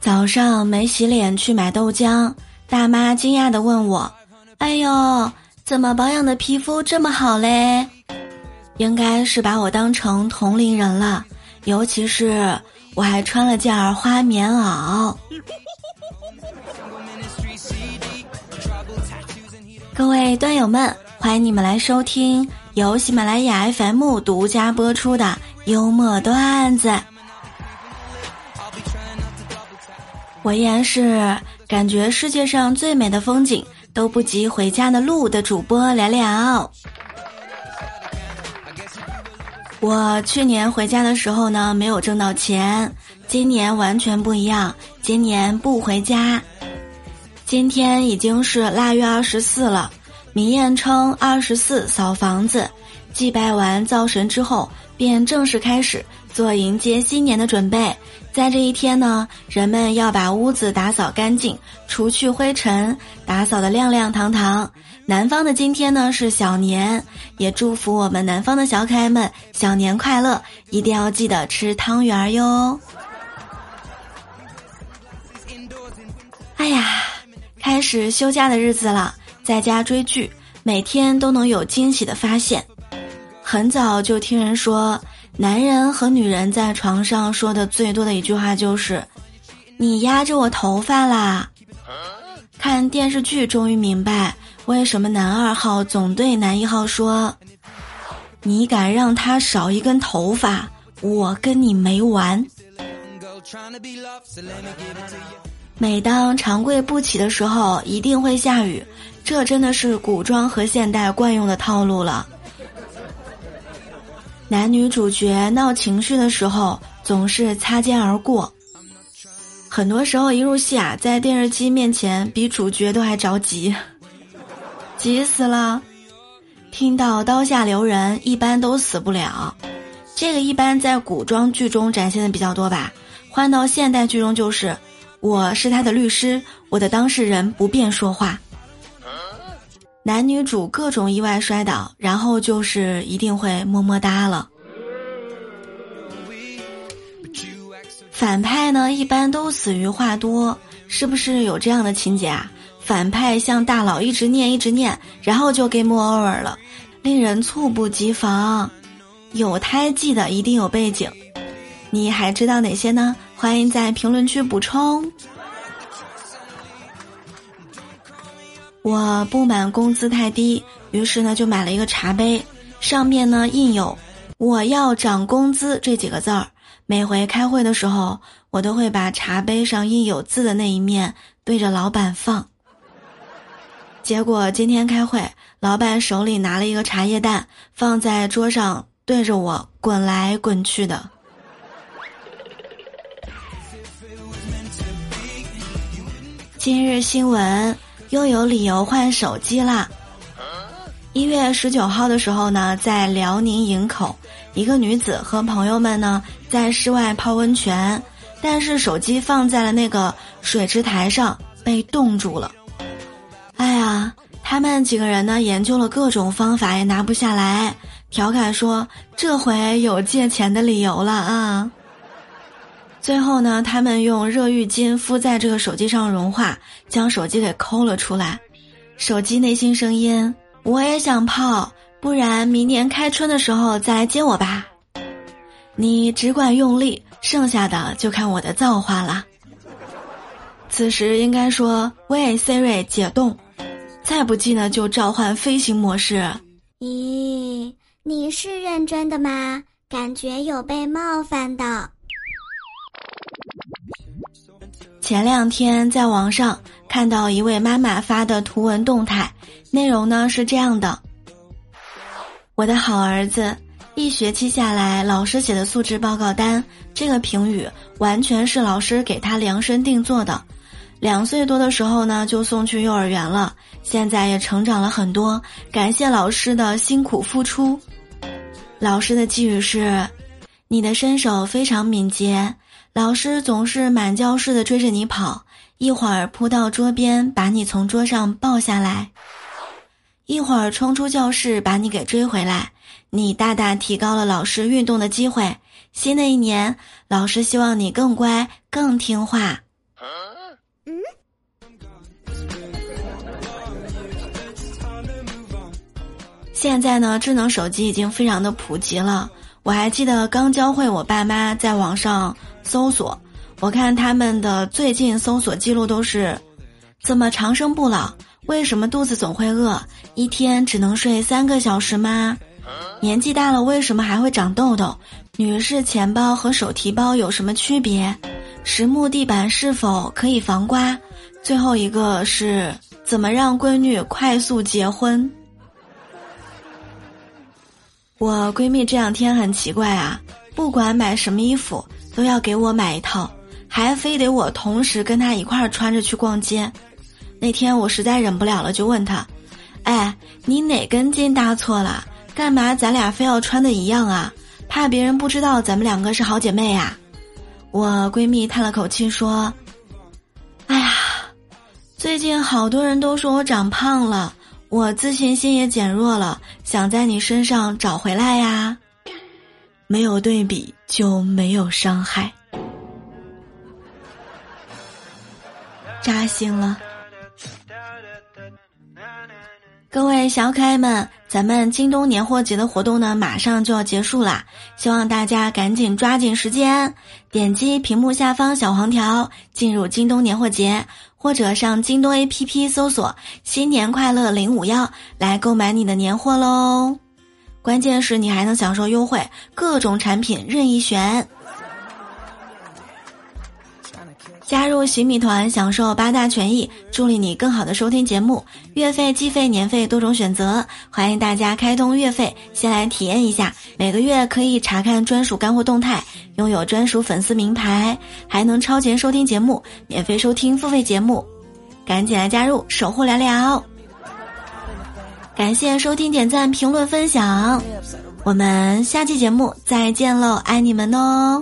早上没洗脸去买豆浆，大妈惊讶的问我：“哎呦，怎么保养的皮肤这么好嘞？”应该是把我当成同龄人了，尤其是我还穿了件花棉袄。各位段友们，欢迎你们来收听由喜马拉雅 FM 独家播出的幽默段子。我依然是感觉世界上最美的风景都不及回家的路的主播聊聊。我去年回家的时候呢，没有挣到钱。今年完全不一样，今年不回家。今天已经是腊月二十四了，民谚称二十四扫房子，祭拜完灶神之后，便正式开始做迎接新年的准备。在这一天呢，人们要把屋子打扫干净，除去灰尘，打扫的亮亮堂堂。南方的今天呢是小年，也祝福我们南方的小可爱们小年快乐！一定要记得吃汤圆哟。哎呀，开始休假的日子了，在家追剧，每天都能有惊喜的发现。很早就听人说，男人和女人在床上说的最多的一句话就是：“你压着我头发啦。”看电视剧终于明白。为什么男二号总对男一号说：“你敢让他少一根头发，我跟你没完。”每当长跪不起的时候，一定会下雨，这真的是古装和现代惯用的套路了。男女主角闹情绪的时候，总是擦肩而过，很多时候一入戏啊，在电视机面前比主角都还着急。急死了！听到刀下留人，一般都死不了。这个一般在古装剧中展现的比较多吧。换到现代剧中就是，我是他的律师，我的当事人不便说话。男女主各种意外摔倒，然后就是一定会么么哒了。反派呢，一般都死于话多，是不是有这样的情节啊？反派向大佬一直念一直念，然后就 game over 了，令人猝不及防。有胎记的一定有背景，你还知道哪些呢？欢迎在评论区补充。我不满工资太低，于是呢就买了一个茶杯，上面呢印有“我要涨工资”这几个字儿。每回开会的时候，我都会把茶杯上印有字的那一面对着老板放。结果今天开会，老板手里拿了一个茶叶蛋，放在桌上，对着我滚来滚去的。今日新闻又有理由换手机啦！一月十九号的时候呢，在辽宁营口，一个女子和朋友们呢在室外泡温泉，但是手机放在了那个水池台上，被冻住了。哎呀，他们几个人呢研究了各种方法也拿不下来，调侃说这回有借钱的理由了啊。最后呢，他们用热浴巾敷在这个手机上融化，将手机给抠了出来。手机内心声音：我也想泡，不然明年开春的时候再来接我吧。你只管用力，剩下的就看我的造化了。此时应该说：喂，Siri 解冻。再不济呢，就召唤飞行模式。咦，你是认真的吗？感觉有被冒犯到。前两天在网上看到一位妈妈发的图文动态，内容呢是这样的：我的好儿子，一学期下来，老师写的素质报告单，这个评语完全是老师给他量身定做的。两岁多的时候呢，就送去幼儿园了，现在也成长了很多。感谢老师的辛苦付出。老师的寄语是：你的身手非常敏捷，老师总是满教室的追着你跑，一会儿扑到桌边把你从桌上抱下来，一会儿冲出教室把你给追回来，你大大提高了老师运动的机会。新的一年，老师希望你更乖、更听话。现在呢，智能手机已经非常的普及了。我还记得刚教会我爸妈在网上搜索，我看他们的最近搜索记录都是：怎么长生不老？为什么肚子总会饿？一天只能睡三个小时吗？年纪大了为什么还会长痘痘？女士钱包和手提包有什么区别？实木地板是否可以防刮？最后一个是怎么让闺女快速结婚？我闺蜜这两天很奇怪啊，不管买什么衣服都要给我买一套，还非得我同时跟她一块儿穿着去逛街。那天我实在忍不了了，就问她：“哎，你哪根筋搭错了？干嘛咱俩非要穿的一样啊？怕别人不知道咱们两个是好姐妹呀？”我闺蜜叹了口气说：“哎呀，最近好多人都说我长胖了。”我自信心也减弱了，想在你身上找回来呀。没有对比就没有伤害，扎心了。各位小可爱们，咱们京东年货节的活动呢，马上就要结束啦！希望大家赶紧抓紧时间，点击屏幕下方小黄条，进入京东年货节，或者上京东 APP 搜索“新年快乐零五幺”来购买你的年货喽！关键是你还能享受优惠，各种产品任意选。加入洗米团，享受八大权益，助力你更好的收听节目。月费、季费、年费多种选择，欢迎大家开通月费，先来体验一下。每个月可以查看专属干货动态，拥有专属粉丝名牌，还能超前收听节目，免费收听付费节目。赶紧来加入，守护聊聊。感谢收听、点赞、评论、分享，我们下期节目再见喽，爱你们哦。